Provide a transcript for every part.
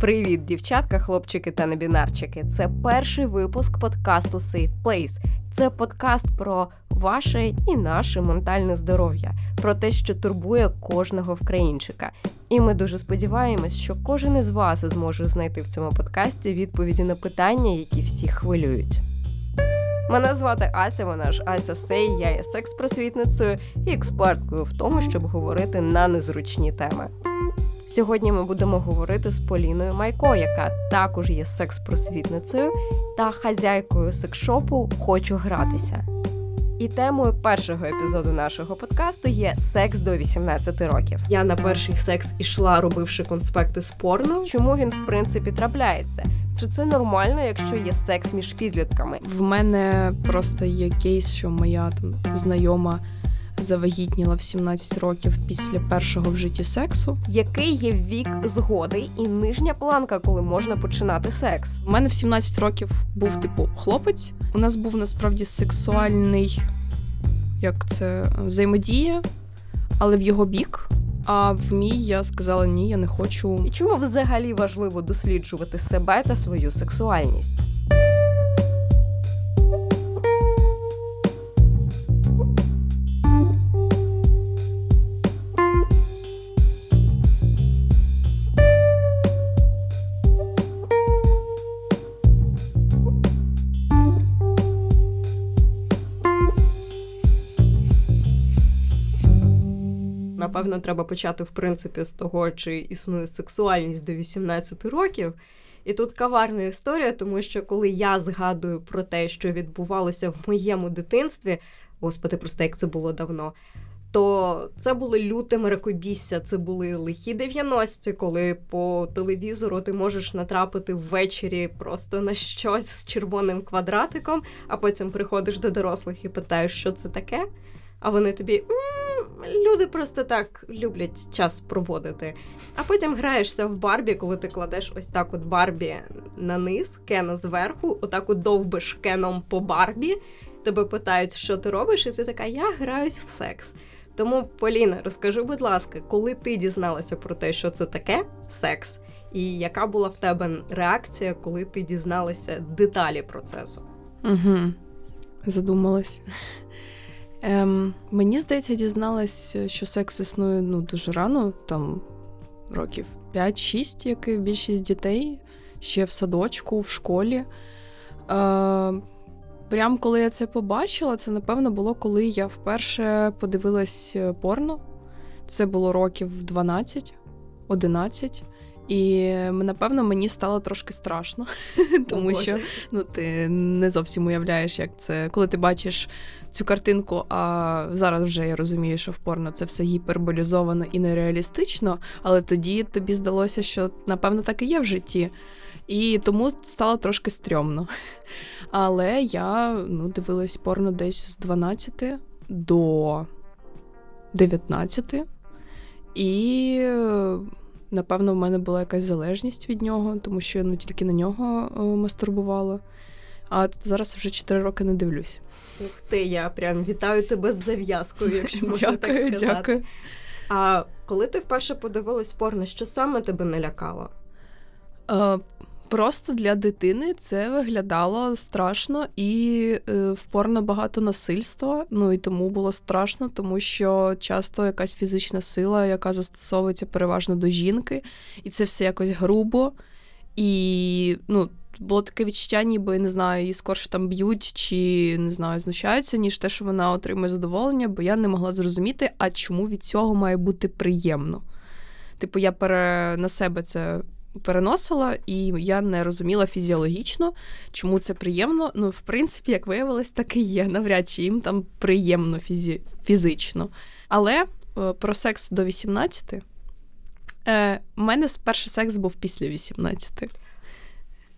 Привіт, дівчатка, хлопчики та небінарчики. Це перший випуск подкасту Safe Place. Це подкаст про ваше і наше ментальне здоров'я, про те, що турбує кожного вкраїнчика. І ми дуже сподіваємось, що кожен із вас зможе знайти в цьому подкасті відповіді на питання, які всіх хвилюють. Мене звати Ася, вона ж Ася Сей. Я є секс-просвітницею і експерткою в тому, щоб говорити на незручні теми. Сьогодні ми будемо говорити з Поліною Майко, яка також є секс-просвітницею та хазяйкою секшопу Хочу гратися. І темою першого епізоду нашого подкасту є секс до 18 років. Я на перший секс ішла, робивши конспекти з порно. Чому він в принципі трапляється? Чи це нормально, якщо є секс між підлітками? В мене просто є кейс, що моя там знайома завагітніла в 17 років після першого в житті сексу. Який є вік згоди і нижня планка, коли можна починати секс? У мене в 17 років був типу хлопець. У нас був насправді сексуальний, як це взаємодія, але в його бік. А в мій я сказала ні, я не хочу. І чому взагалі важливо досліджувати себе та свою сексуальність? Напевно, треба почати в принципі з того, чи існує сексуальність до 18 років. І тут каварна історія, тому що коли я згадую про те, що відбувалося в моєму дитинстві, господи, просто як це було давно. То це були люте мерекобісся, це були лихі 90-ті, коли по телевізору ти можеш натрапити ввечері просто на щось з червоним квадратиком, а потім приходиш до дорослих і питаєш, що це таке. А вони тобі люди просто так люблять час проводити. А потім граєшся в Барбі, коли ти кладеш ось так от Барбі на низ, Кена зверху, отак от довбиш Кеном по Барбі. Тебе питають, що ти робиш, і ти така, я граюсь в секс. Тому, Поліна, розкажи, будь ласка, коли ти дізналася про те, що це таке секс, і яка була в тебе реакція, коли ти дізналася деталі процесу? Угу. Задумалась. Ем, Мені здається, дізналась, що секс існує ну, дуже рано, там років 5-6, як і більшість дітей, ще в садочку, в школі. Е, Прям коли я це побачила, це напевно було, коли я вперше подивилась е, порно. Це було років 12-11. І напевно мені стало трошки страшно, тому що ну ти не зовсім уявляєш, як це, коли ти бачиш цю картинку. А зараз вже я розумію, що в порно це все гіперболізовано і нереалістично, але тоді тобі здалося, що напевно так і є в житті. І тому стало трошки стрьомно. Але я ну, дивилась порно десь з 12 до 19. І Напевно, в мене була якась залежність від нього, тому що я ну, тільки на нього о, мастурбувала. А зараз вже 4 роки не дивлюсь. Ух ти, я прям вітаю тебе з зав'язкою, якщо можна дякую, так сказати. Дякую. А коли ти вперше подивилась порно, що саме тебе налякало? Е, Просто для дитини це виглядало страшно і е, в багато насильства. Ну і тому було страшно, тому що часто якась фізична сила, яка застосовується переважно до жінки, і це все якось грубо. І ну, було таке відчуття, ніби не знаю, її скорше там б'ють чи не знаю, знущаються, ніж те, що вона отримує задоволення, бо я не могла зрозуміти, а чому від цього має бути приємно. Типу, я пере на себе це переносила, і я не розуміла фізіологічно, чому це приємно. Ну, в принципі, як виявилось, так і є. Навряд чи їм там приємно фізі... фізично. Але е, про секс до 18. Е, У мене перший секс був після 18.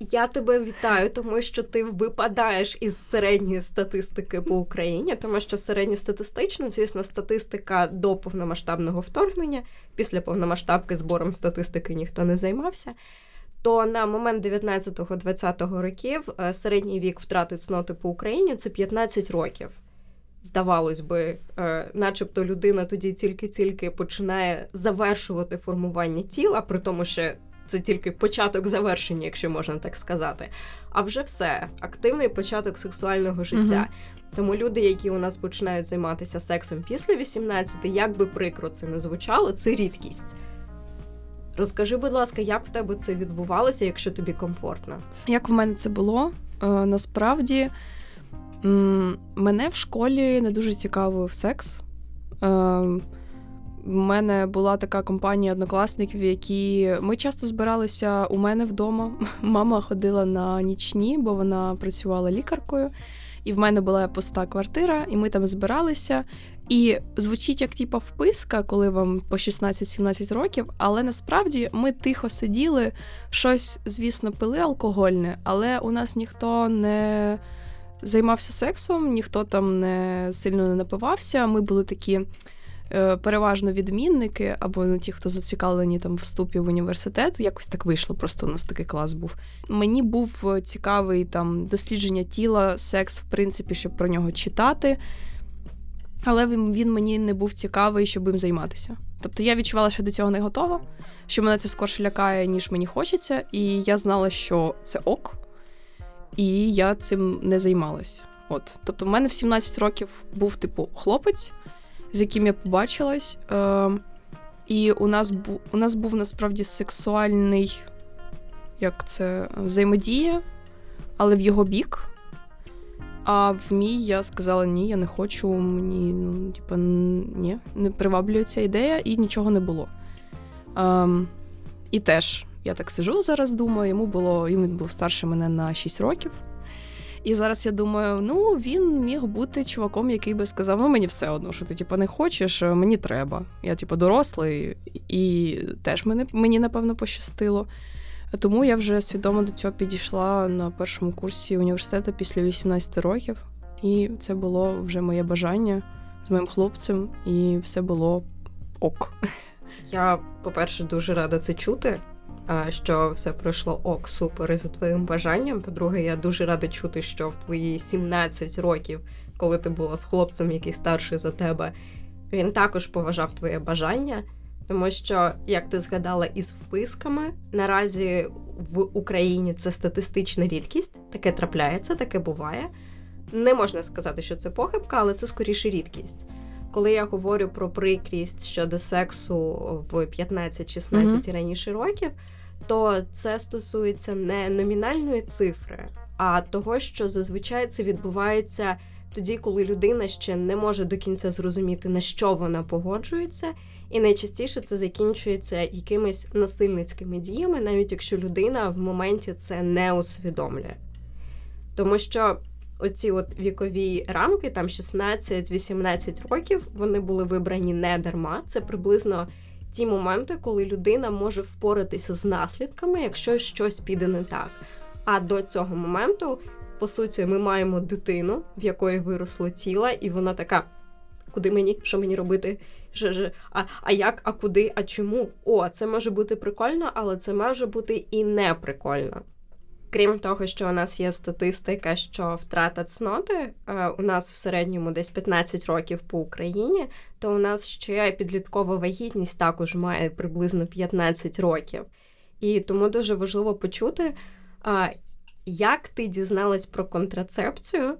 Я тебе вітаю, тому що ти випадаєш із середньої статистики по Україні, тому що середньостатистично, звісно, статистика до повномасштабного вторгнення, після повномасштабки збором статистики ніхто не займався. То на момент 19-20 років е, середній вік втрати цноти по Україні це 15 років. Здавалось би, е, начебто людина тоді тільки-тільки починає завершувати формування тіла, при тому, що це тільки початок завершення, якщо можна так сказати. А вже все активний початок сексуального життя. Тому люди, які у нас починають займатися сексом після 18, як би прикро це не звучало, це рідкість. Розкажи, будь ласка, як в тебе це відбувалося, якщо тобі комфортно? Як в мене це було? Е, насправді мене в школі не дуже цікавив секс. Е, в мене була така компанія однокласників, які ми часто збиралися у мене вдома. Мама ходила на нічні, бо вона працювала лікаркою. І в мене була пуста квартира, і ми там збиралися. І звучить як типа вписка, коли вам по 16-17 років, але насправді ми тихо сиділи, щось, звісно, пили алкогольне, але у нас ніхто не займався сексом, ніхто там не сильно не напивався. Ми були такі переважно відмінники, або ну, ті, хто зацікавлені там вступі в університет. Якось так вийшло, просто у нас такий клас був. Мені був цікавий там дослідження тіла, секс, в принципі, щоб про нього читати. Але він, він мені не був цікавий, щоб їм займатися. Тобто я відчувала, що до цього не готова, що мене це скорше лякає, ніж мені хочеться, і я знала, що це ок, і я цим не займалась. От. Тобто, в мене в 17 років був типу хлопець, з яким я побачилась. Е- і у нас, бу- у нас був насправді сексуальний як це, взаємодія, але в його бік. А в мій я сказала: ні, я не хочу, мені ну, типа, ні, не приваблює ця ідея, і нічого не було. Ем, і теж я так сижу зараз, думаю, йому було, він був старше мене на 6 років. І зараз я думаю, ну він міг бути чуваком, який би сказав: ну мені все одно, що ти типу, не хочеш, мені треба. Я, типу, дорослий, і теж мені, мені напевно пощастило. Тому я вже свідомо до цього підійшла на першому курсі університету після 18 років, і це було вже моє бажання з моїм хлопцем, і все було ок. Я, по-перше, дуже рада це чути. Що все пройшло ок, супер і за твоїм бажанням. По-друге, я дуже рада чути, що в твої 17 років, коли ти була з хлопцем, який старший за тебе, він також поважав твоє бажання. Тому що, як ти згадала, із вписками наразі в Україні це статистична рідкість, таке трапляється, таке буває. Не можна сказати, що це похибка, але це скоріше рідкість. Коли я говорю про прикрість щодо сексу в 15-16 mm-hmm. раніше років, то це стосується не номінальної цифри, а того, що зазвичай це відбувається тоді, коли людина ще не може до кінця зрозуміти, на що вона погоджується. І найчастіше це закінчується якимись насильницькими діями, навіть якщо людина в моменті це не усвідомлює. Тому що оці от вікові рамки, там 16-18 років, вони були вибрані не дарма. Це приблизно ті моменти, коли людина може впоратися з наслідками, якщо щось піде не так. А до цього моменту, по суті, ми маємо дитину, в якої виросло тіло, і вона така: куди мені, що мені робити? А а як, а куди, а чому? О, це може бути прикольно, але це може бути і не прикольно. Крім того, що у нас є статистика, що втрата цноти е, у нас в середньому десь 15 років по Україні, то у нас ще підліткова вагітність також має приблизно 15 років. І тому дуже важливо почути, як ти дізналась про контрацепцію,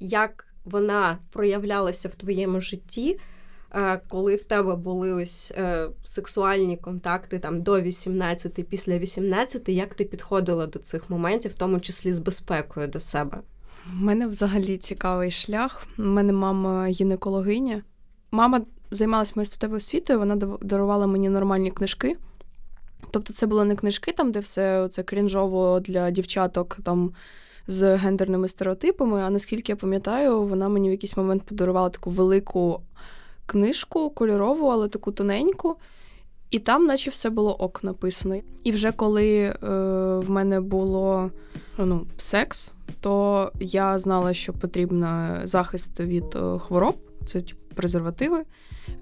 як вона проявлялася в твоєму житті. Е, коли в тебе були ось е, сексуальні контакти там до 18, після 18, як ти підходила до цих моментів, в тому числі з безпекою до себе? У мене взагалі цікавий шлях. У мене мама гінекологиня. Мама займалася моєю освітою, вона дарувала мені нормальні книжки. Тобто, це були не книжки, там, де все це крінжово для дівчаток там з гендерними стереотипами. А наскільки я пам'ятаю, вона мені в якийсь момент подарувала таку велику книжку кольорову, але таку тоненьку. І там, наче все було ок написано. І вже коли е, в мене було ну, секс, то я знала, що потрібен захист від е, хвороб, це презервативи.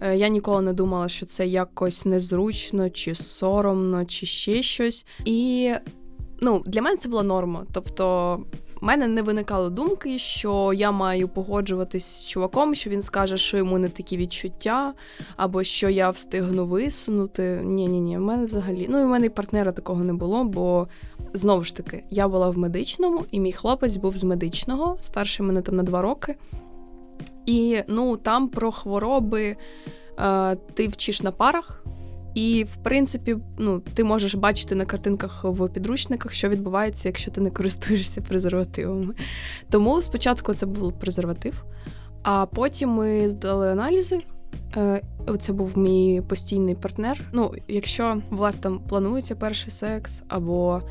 Е, я ніколи не думала, що це якось незручно, чи соромно, чи ще щось. І ну, для мене це була норма. Тобто в мене не виникало думки, що я маю погоджуватись з чуваком, що він скаже, що йому не такі відчуття, або що я встигну висунути. Ні, ні, ні, в мене взагалі. Ну і в мене і партнера такого не було, бо знову ж таки я була в медичному, і мій хлопець був з медичного, старший мене там на два роки. І ну там про хвороби е, ти вчиш на парах. І, в принципі, ну, ти можеш бачити на картинках в підручниках, що відбувається, якщо ти не користуєшся презервативами. Тому спочатку це був презерватив, а потім ми здали аналізи. Е, Це був мій постійний партнер. Ну, якщо у вас там планується перший секс або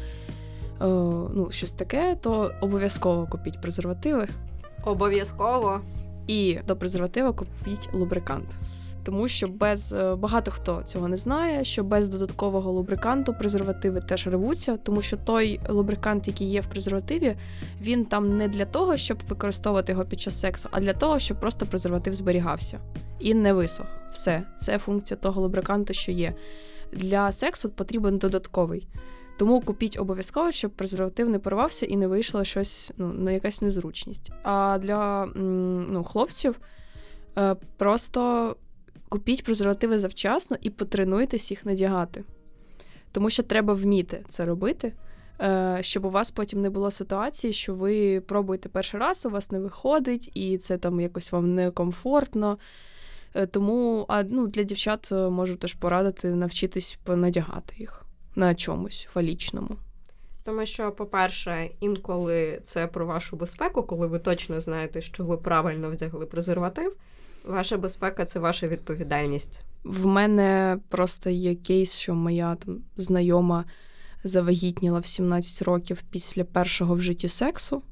е, ну, щось таке, то обов'язково купіть презервативи. Обов'язково. І до презерватива купіть лубрикант. Тому що без е, багато хто цього не знає, що без додаткового лубриканту презервативи теж ревуться, тому що той лубрикант, який є в презервативі, він там не для того, щоб використовувати його під час сексу, а для того, щоб просто презерватив зберігався і не висох. Все, це функція того лубриканту, що є. Для сексу потрібен додатковий. Тому купіть обов'язково, щоб презерватив не порвався і не вийшло щось, ну, на якась незручність. А для ну, хлопців е, просто купіть презервативи завчасно і потренуйтесь їх надягати. Тому що треба вміти це робити, е, щоб у вас потім не було ситуації, що ви пробуєте перший раз, у вас не виходить, і це там якось вам некомфортно. Е, тому а, ну, для дівчат е, можу теж порадити навчитись надягати їх на чомусь фалічному. Тому що, по-перше, інколи це про вашу безпеку, коли ви точно знаєте, що ви правильно вдягли презерватив. Ваша безпека це ваша відповідальність. В мене просто є кейс, що моя там знайома завагітніла в 17 років після першого в житті сексу.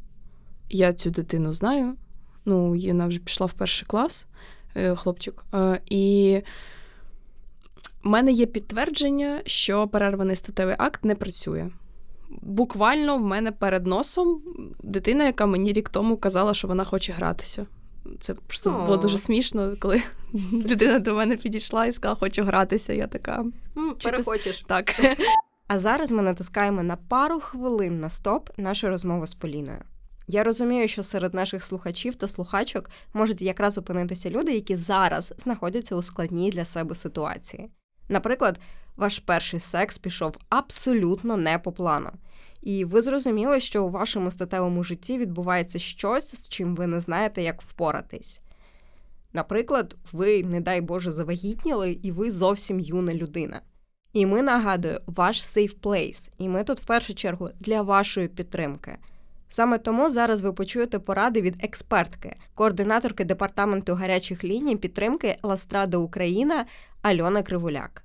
Я цю дитину знаю. Ну, вона вже пішла в перший клас, е, хлопчик. Е, і в мене є підтвердження, що перерваний статевий акт не працює. Буквально в мене перед носом дитина, яка мені рік тому казала, що вона хоче гратися. Це просто О. було дуже смішно, коли людина до мене підійшла і сказала, хочу гратися. Я така перехочеш. Так. А зараз ми натискаємо на пару хвилин на стоп нашу розмову з Поліною. Я розумію, що серед наших слухачів та слухачок можуть якраз опинитися люди, які зараз знаходяться у складній для себе ситуації. Наприклад, ваш перший секс пішов абсолютно не по плану. І ви зрозуміли, що у вашому статевому житті відбувається щось, з чим ви не знаєте, як впоратись. Наприклад, ви, не дай Боже, завагітніли, і ви зовсім юна людина. І ми нагадую, ваш safe place, і ми тут в першу чергу для вашої підтримки. Саме тому зараз ви почуєте поради від експертки, координаторки департаменту гарячих ліній підтримки Ластрада Україна Альона Кривуляк.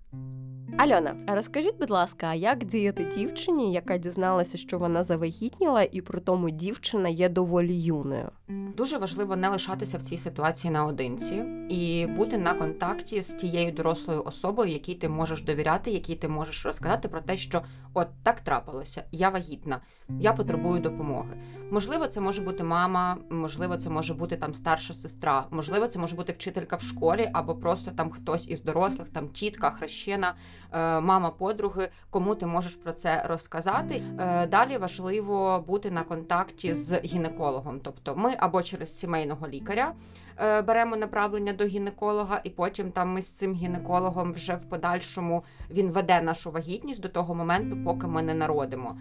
Альона, розкажіть, будь ласка, як діяти дівчині, яка дізналася, що вона завагітніла, і при тому дівчина є доволі юною? Дуже важливо не лишатися в цій ситуації наодинці і бути на контакті з тією дорослою особою, якій ти можеш довіряти, якій ти можеш розказати про те, що от так трапилося, я вагітна, я потребую допомоги. Можливо, це може бути мама, можливо, це може бути там старша сестра, можливо, це може бути вчителька в школі, або просто там хтось із дорослих, там тітка, хрещена, е, мама подруги, кому ти можеш про це розказати. Е, далі важливо бути на контакті з гінекологом, тобто ми або через сімейного лікаря. Е, беремо направлення до гінеколога, і потім там ми з цим гінекологом вже в подальшому він веде нашу вагітність до того моменту, поки ми не народимо.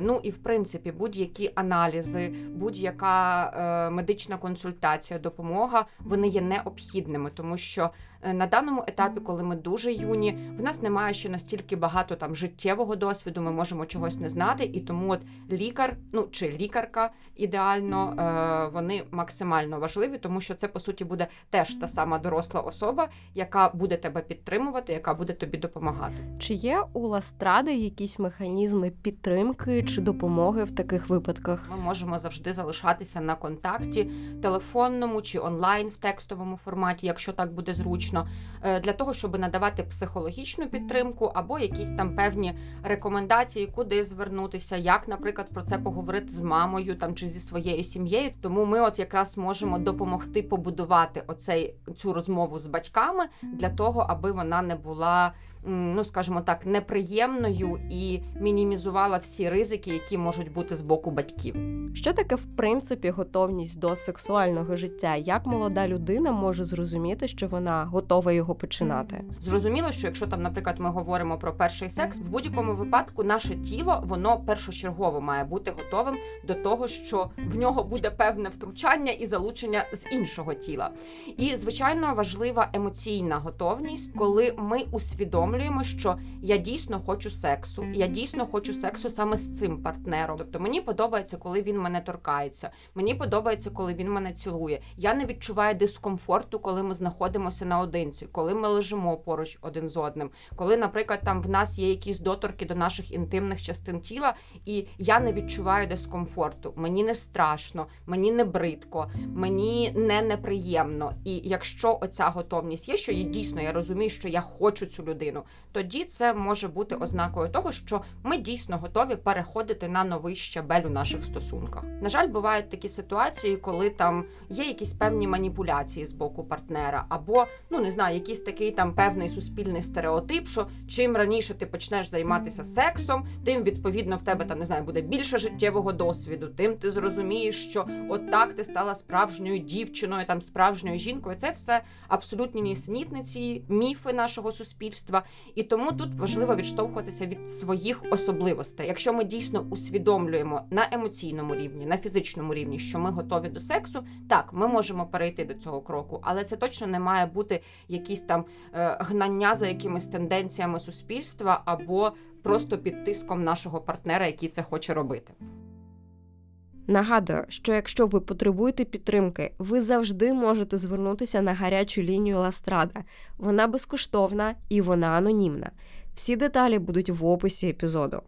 Ну і в принципі, будь-які аналізи, будь-яка е, медична консультація, допомога вони є необхідними, тому що на даному етапі, коли ми дуже юні, в нас немає ще настільки багато там життєвого досвіду, ми можемо чогось не знати, і тому от лікар, ну чи лікарка ідеально, вони максимально важливі, тому що це по суті буде теж та сама доросла особа, яка буде тебе підтримувати, яка буде тобі допомагати. Чи є у Ластради якісь механізми підтримки чи допомоги в таких випадках? Ми можемо завжди залишатися на контакті телефонному чи онлайн в текстовому форматі, якщо так буде зручно, е, для того, щоб надавати психологічну підтримку або якісь там певні рекомендації, куди звернутися, як, наприклад, про це поговорити з мамою там чи зі своєю сім'єю. Тому ми, от якраз можемо допомогти побудувати оцей цю розмову з батьками для того, аби вона не була ну скажімо так, неприємною і мінімізувала всі ризики, які можуть бути з боку батьків. Що таке в принципі готовність до сексуального життя? Як молода людина може зрозуміти, що вона готова його починати? Зрозуміло, що якщо там, наприклад, ми говоримо про перший секс, в будь-якому випадку наше тіло воно першочергово має бути готовим до того, що в нього буде певне втручання і залучення з іншого тіла. І звичайно важлива емоційна готовність, коли ми усвідомлюємо, що я дійсно хочу сексу, я дійсно хочу сексу саме з цим партнером. Тобто мені подобається, коли він мене торкається. Мені подобається, коли він мене цілує. Я не відчуваю дискомфорту, коли ми знаходимося наодинці, коли ми лежимо поруч один з одним. Коли, наприклад, там в нас є якісь доторки до наших інтимних частин тіла, і я не відчуваю дискомфорту. Мені не страшно, мені не бридко, мені не неприємно. І якщо оця готовність є, що я дійсно я розумію, що я хочу цю людину, тоді це може бути ознакою того, що ми дійсно готові переходити на новий щабель у наших стосунках. На жаль, бувають такі ситуації, коли там є якісь певні маніпуляції з боку партнера, або ну не знаю, якийсь такий там певний суспільний стереотип, що чим раніше ти почнеш займатися сексом, тим відповідно в тебе там не знаю буде більше життєвого досвіду. Тим ти зрозумієш, що от так ти стала справжньою дівчиною, там справжньою жінкою. Це все абсолютні нісенітниці, міфи нашого суспільства. І тому тут важливо відштовхуватися від своїх особливостей. Якщо ми дійсно усвідомлюємо на емоційному рівні, на фізичному рівні, що ми готові до сексу, так ми можемо перейти до цього кроку, але це точно не має бути якісь там е, гнання за якимись тенденціями суспільства або просто під тиском нашого партнера, який це хоче робити. Нагадую, що якщо ви потребуєте підтримки, ви завжди можете звернутися на гарячу лінію Ластрада. Вона безкоштовна і вона анонімна. Всі деталі будуть в описі епізоду.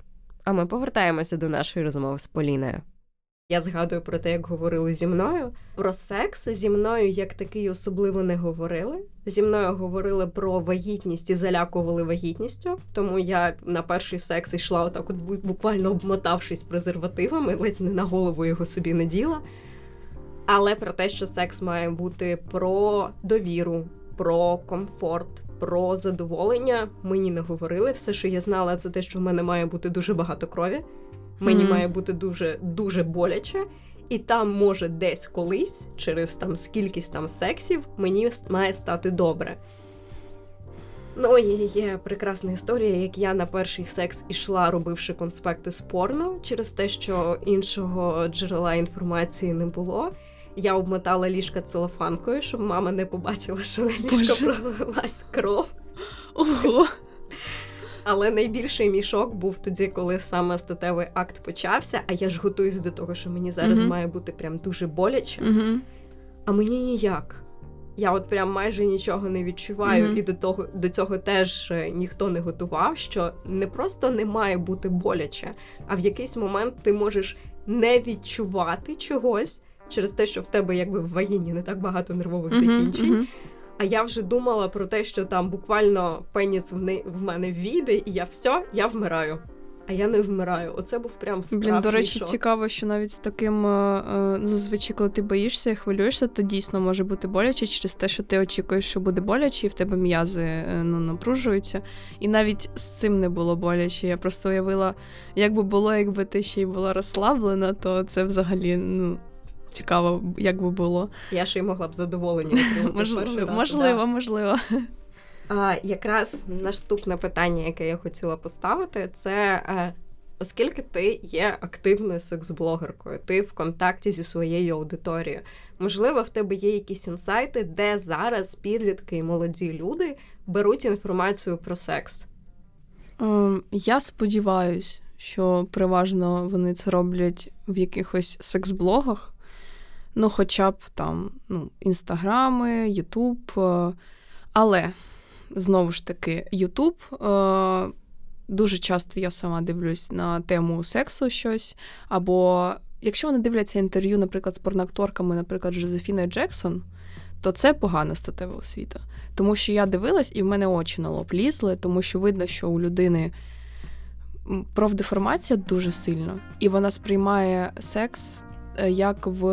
А ми повертаємося до нашої розмови з Поліною. Я згадую про те, як говорили зі мною. Про секс зі мною як такий особливо не говорили. Зі мною говорили про вагітність і залякували вагітністю. Тому я на перший секс йшла отак, от буквально обмотавшись презервативами, ледь не на голову його собі не діла. Але про те, що секс має бути про довіру, про комфорт, про задоволення, мені не говорили. Все, що я знала, це те, що в мене має бути дуже багато крові. Мені має бути дуже дуже боляче, і там може десь колись, через там скількись там сексів, мені має стати добре. Ну, і є прекрасна історія, як я на перший секс ішла, робивши конспекти з порно, через те, що іншого джерела інформації не було. Я обмотала ліжка целофанкою, щоб мама не побачила, що на ліжко пролилась кров. Ого. Але найбільший мій шок був тоді, коли саме статевий акт почався, а я ж готуюсь до того, що мені зараз Мгм. має бути прям дуже боляче, Угу. а мені ніяк. Я от прям майже нічого не відчуваю, Мгм. і до того до цього теж е, ніхто не готував. Що не просто не має бути боляче, а в якийсь момент ти можеш не відчувати чогось через те, що в тебе якби в вагіні не так багато нервових закінчень. А я вже думала про те, що там буквально пеніс в, не, в мене війде, і я все, я вмираю. А я не вмираю. Оце був прям справжній Блін, до речі, шок. цікаво, що навіть з таким е, зазвичай, коли ти боїшся і хвилюєшся, то дійсно може бути боляче через те, що ти очікуєш, що буде боляче, і в тебе м'язи е, ну, напружуються. І навіть з цим не було боляче. Я просто уявила, як би було, якби ти ще й була розслаблена, то це взагалі ну, цікаво, як би було. Я ще й могла б задоволення Можливо, можливо, можливо. А, якраз наступне питання, яке я хотіла поставити, це е, оскільки ти є активною секс-блогеркою, ти в контакті зі своєю аудиторією. Можливо, в тебе є якісь інсайти, де зараз підлітки і молоді люди беруть інформацію про секс. Ем, Я сподіваюся, що переважно вони це роблять в якихось секс-блогах. Ну, хоча б там ну, інстаграми, Ютуб. е, Але знову ж таки, Ютуб. е, Дуже часто я сама дивлюсь на тему сексу щось. Або якщо вони дивляться інтерв'ю, наприклад, з порноакторками, наприклад, Жозефіною Джексон, то це погана статева освіта. Тому що я дивилась, і в мене очі на лоб лізли, тому що видно, що у людини профдеформація дуже сильна, і вона сприймає секс як в,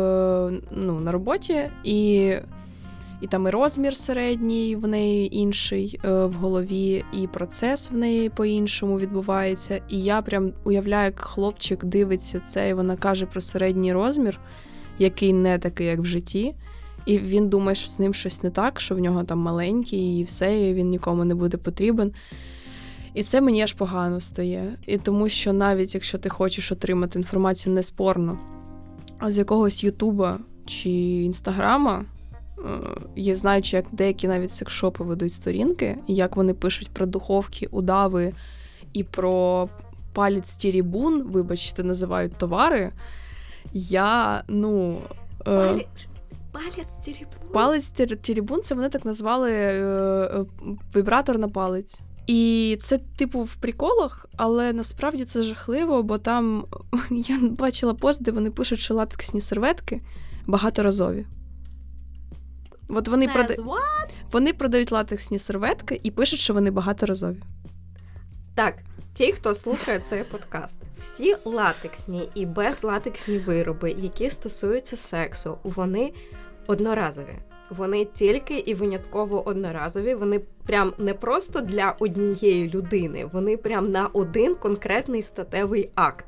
ну, на роботі, і І там і розмір середній в неї інший е, в голові, і процес в неї по-іншому відбувається. І я прям уявляю, як хлопчик дивиться це, і вона каже про середній розмір, який не такий, як в житті. І він думає, що з ним щось не так, що в нього там маленький, і все, і він нікому не буде потрібен. І це мені аж погано стає. І тому що навіть якщо ти хочеш отримати інформацію не спорно, а з якогось Ютуба чи Інстаграма, е, я знаючи, як деякі навіть секшопи ведуть сторінки, і як вони пишуть про духовки, удави і про палець тірібун, вибачте, називають товари. Я, ну. е, Палець тіріпу. Палець тірібун, це вони так назвали е, е, вібратор на палець. І це, типу, в приколах, але насправді це жахливо, бо там я бачила пост, де вони пишуть, що латексні серветки багаторазові. От вони, Says прода... what? вони продають латексні серветки і пишуть, що вони багаторазові. Так, ті, хто слухає цей подкаст, всі латексні і безлатексні вироби, які стосуються сексу, вони одноразові. Вони тільки і винятково одноразові. Вони прям не просто для однієї людини, вони прям на один конкретний статевий акт.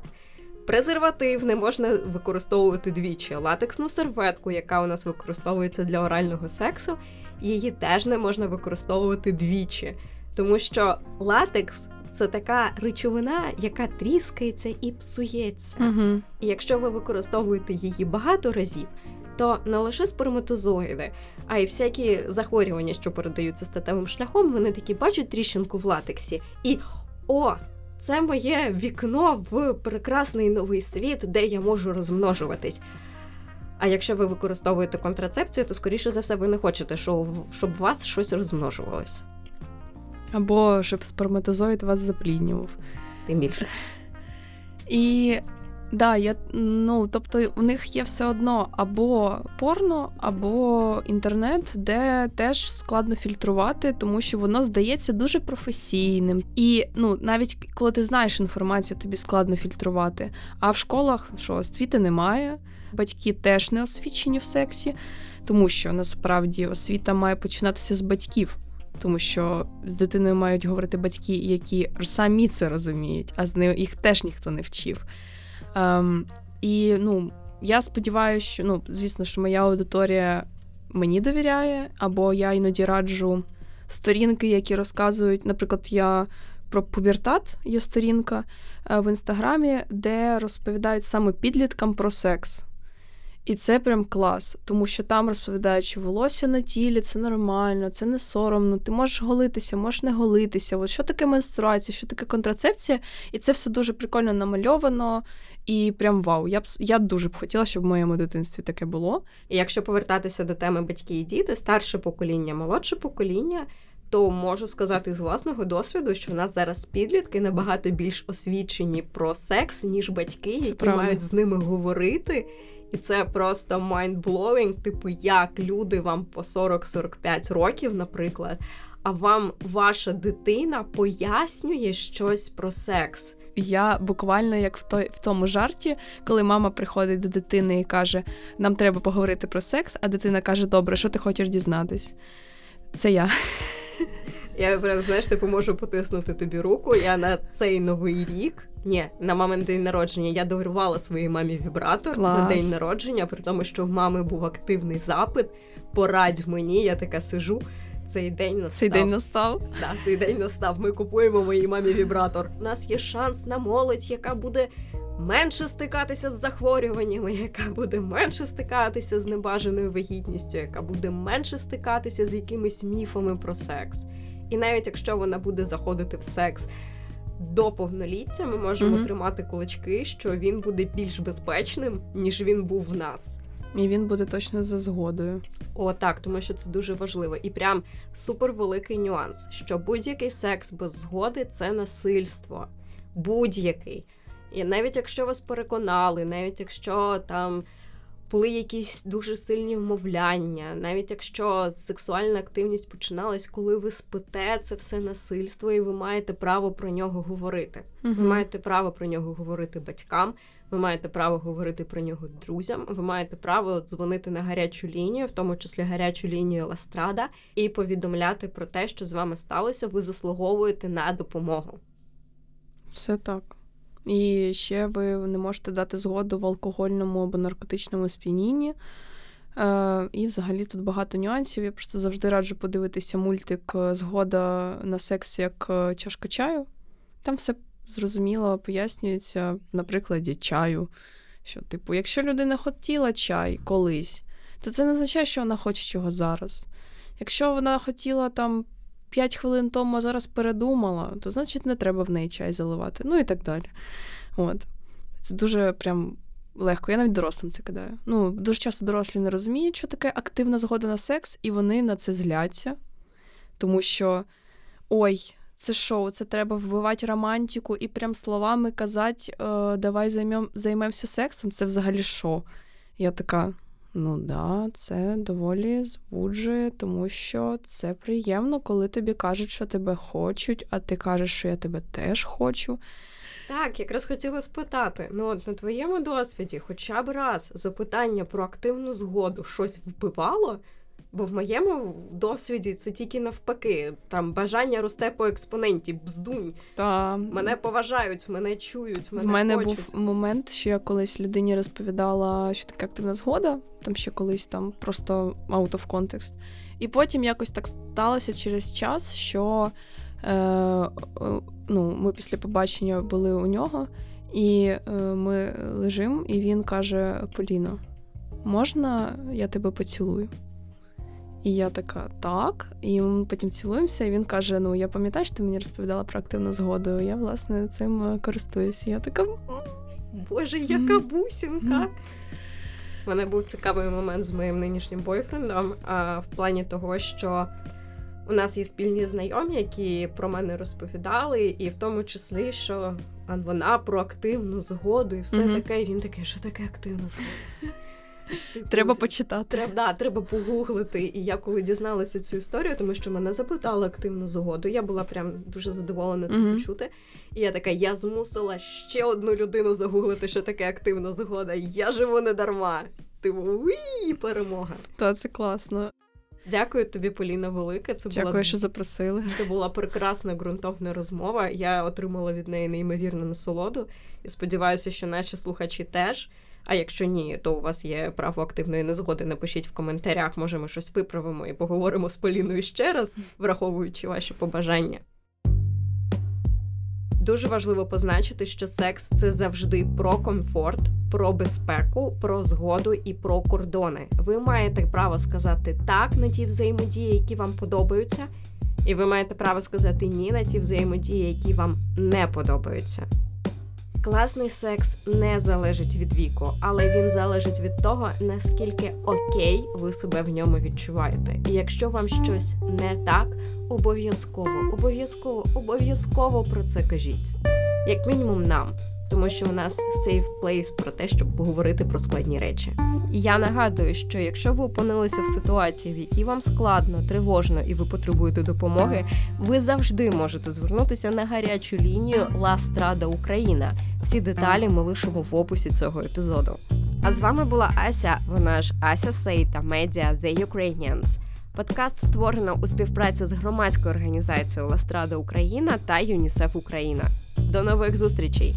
Презерватив не можна використовувати двічі. Латексну серветку, яка у нас використовується для орального сексу, її теж не можна використовувати двічі. Тому що латекс це така речовина, яка тріскається і псується. Угу. І якщо ви використовуєте її багато разів, то не лише сперматозоїди, а й всякі захворювання, що передаються статевим шляхом, вони такі бачать тріщинку в латексі, і о, це моє вікно в прекрасний новий світ, де я можу розмножуватись. А якщо ви використовуєте контрацепцію, то скоріше за все ви не хочете, щоб у вас щось розмножувалось. Або щоб сперматозоїд вас запліднював. Тим більше. І да, я ну тобто в них є все одно або порно, або інтернет, де теж складно фільтрувати, тому що воно здається дуже професійним. І ну навіть коли ти знаєш інформацію, тобі складно фільтрувати. А в школах що освіти немає, батьки теж не освічені в сексі, тому що насправді освіта має починатися з батьків. Тому що з дитиною мають говорити батьки, які самі це розуміють, а з ним їх теж ніхто не вчив. Ем, і ну, я сподіваюся, що ну, звісно, що моя аудиторія мені довіряє, або я іноді раджу сторінки, які розказують, наприклад, я про пубертат є сторінка е, в інстаграмі, де розповідають саме підліткам про секс. І це прям клас, тому що там розповідають, що волосся на тілі це нормально, це не соромно. Ти можеш голитися, можеш не голитися. От що таке менструація, що таке контрацепція, і це все дуже прикольно намальовано. І прям вау. Я б я дуже б хотіла, щоб в моєму дитинстві таке було. І якщо повертатися до теми батьки і діти, старше покоління, молодше покоління, то можу сказати з власного досвіду, що в нас зараз підлітки набагато більш освічені про секс, ніж батьки, Це які правда. мають з ними говорити. І це просто mind-blowing, типу, як люди вам по 40-45 років, наприклад, а вам ваша дитина пояснює щось про секс. Я буквально як в той в тому жарті, коли мама приходить до дитини і каже: Нам треба поговорити про секс, а дитина каже: Добре, що ти хочеш дізнатись? Це я. Я прям знаєш, типу можу потиснути тобі руку. Я на цей новий рік. Ні, на мамин день народження я дарувала своїй мамі вібратор Клас. на день народження, при тому, що в мами був активний запит. Порадь мені, я така сижу. Цей день настав. Цей день настав. Да, цей день настав. Ми купуємо моїй мамі вібратор. У нас є шанс на молодь, яка буде менше стикатися з захворюваннями, яка буде менше стикатися з небажаною вагітністю, яка буде менше стикатися з якимись міфами про секс. І навіть якщо вона буде заходити в секс до повноліття, ми можемо Мгм. тримати кулачки, що він буде більш безпечним, ніж він був в нас. І він буде точно за згодою. О, так, тому що це дуже важливо. І прям супервеликий нюанс, що будь-який секс без згоди це насильство. Будь-який. І навіть якщо вас переконали, навіть якщо там були якісь дуже сильні вмовляння, навіть якщо сексуальна активність починалась, коли ви спите, це все насильство, і ви маєте право про нього говорити. Ви маєте право про нього говорити батькам, ви маєте право говорити про нього друзям. Ви маєте право дзвонити на гарячу лінію, в тому числі гарячу лінію Ластрада, і повідомляти про те, що з вами сталося. Ви заслуговуєте на допомогу. Все так. І ще ви не можете дати згоду в алкогольному або наркотичному сп'янінні. Е, І взагалі тут багато нюансів. Я просто завжди раджу подивитися мультик е, Згода на секс як е, чашка чаю. Там все зрозуміло пояснюється на прикладі чаю. Що, типу, якщо людина хотіла чай колись, то це не означає, що вона хоче чого зараз. Якщо вона хотіла там 5 хвилин тому, а зараз передумала, то значить не треба в неї чай заливати. Ну і так далі. От. Це дуже прям легко. Я навіть дорослим це кидаю. Ну, дуже часто дорослі не розуміють, що таке активна згода на секс, і вони на це зляться, тому що ой. Це шоу, це треба вбивати романтику і прям словами казати, е, давай займем, займемося сексом. Це взагалі що? Я така, ну да, це доволі збуджує, тому що це приємно, коли тобі кажуть, що тебе хочуть, а ти кажеш, що я тебе теж хочу. Так, якраз хотіла спитати: ну от на твоєму досвіді, хоча б раз запитання про активну згоду щось вбивало. Бо в моєму досвіді це тільки навпаки. Там бажання росте по експоненті, бздунь. Та Мене поважають, мене чують, мене в мене хочуть. був момент, що я колись людині розповідала, що таке активна згода, там ще колись там просто out of context. І потім якось так сталося через час, що е, е, ну, ми після побачення були у нього, і е, ми лежимо, і він каже: Поліно, можна я тебе поцілую? І я така, так. І ми потім цілуємося, і він каже: Ну, я пам'ятаю, що ти мені розповідала про активну згоду. Я, власне, цим користуюсь. І я така. Боже, яка бусінка. У мене був цікавий момент з моїм нинішнім бойфрендом, а, в плані того, що у нас є спільні знайомі, які про мене розповідали, і в тому числі, що вона про активну згоду і все Мгм. таке. І він такий, що таке активна згода? Типу, Треба почитати. Треба, да, треба погуглити. І я коли дізналася цю історію, тому що мене запитали активну згоду, я була прям дуже задоволена це Мгм. почути. І я така, я змусила ще одну людину загуглити, що таке активна згода. Я живу не дарма. Типу, уї, перемога. Та це класно. Дякую тобі, Поліна, велике. Це Дякую, була що запросили. це була прекрасна ґрунтовна розмова. Я отримала від неї неймовірну насолоду і сподіваюся, що наші слухачі теж. А якщо ні, то у вас є право активної незгоди. Напишіть в коментарях, може, ми щось виправимо і поговоримо з Поліною ще раз, враховуючи ваші побажання. Дуже важливо позначити, що секс це завжди про комфорт, про безпеку, про згоду і про кордони. Ви маєте право сказати так на ті взаємодії, які вам подобаються, і ви маєте право сказати ні на ті взаємодії, які вам не подобаються. Класний секс не залежить від віку, але він залежить від того, наскільки окей ви себе в ньому відчуваєте. І якщо вам щось не так, обов'язково, обов'язково, обов'язково про це кажіть. Як мінімум нам, тому що у нас safe place про те, щоб поговорити про складні речі. І я нагадую, що якщо ви опинилися в ситуації, в якій вам складно, тривожно і ви потребуєте допомоги, ви завжди можете звернутися на гарячу лінію Ла Страда Україна. Всі деталі ми лишимо в описі цього епізоду. А з вами була Ася, вона ж Ася Сей та медіа The Ukrainians. Подкаст створено у співпраці з громадською організацією Ластрада Україна та ЮНІСЕФ Україна. До нових зустрічей!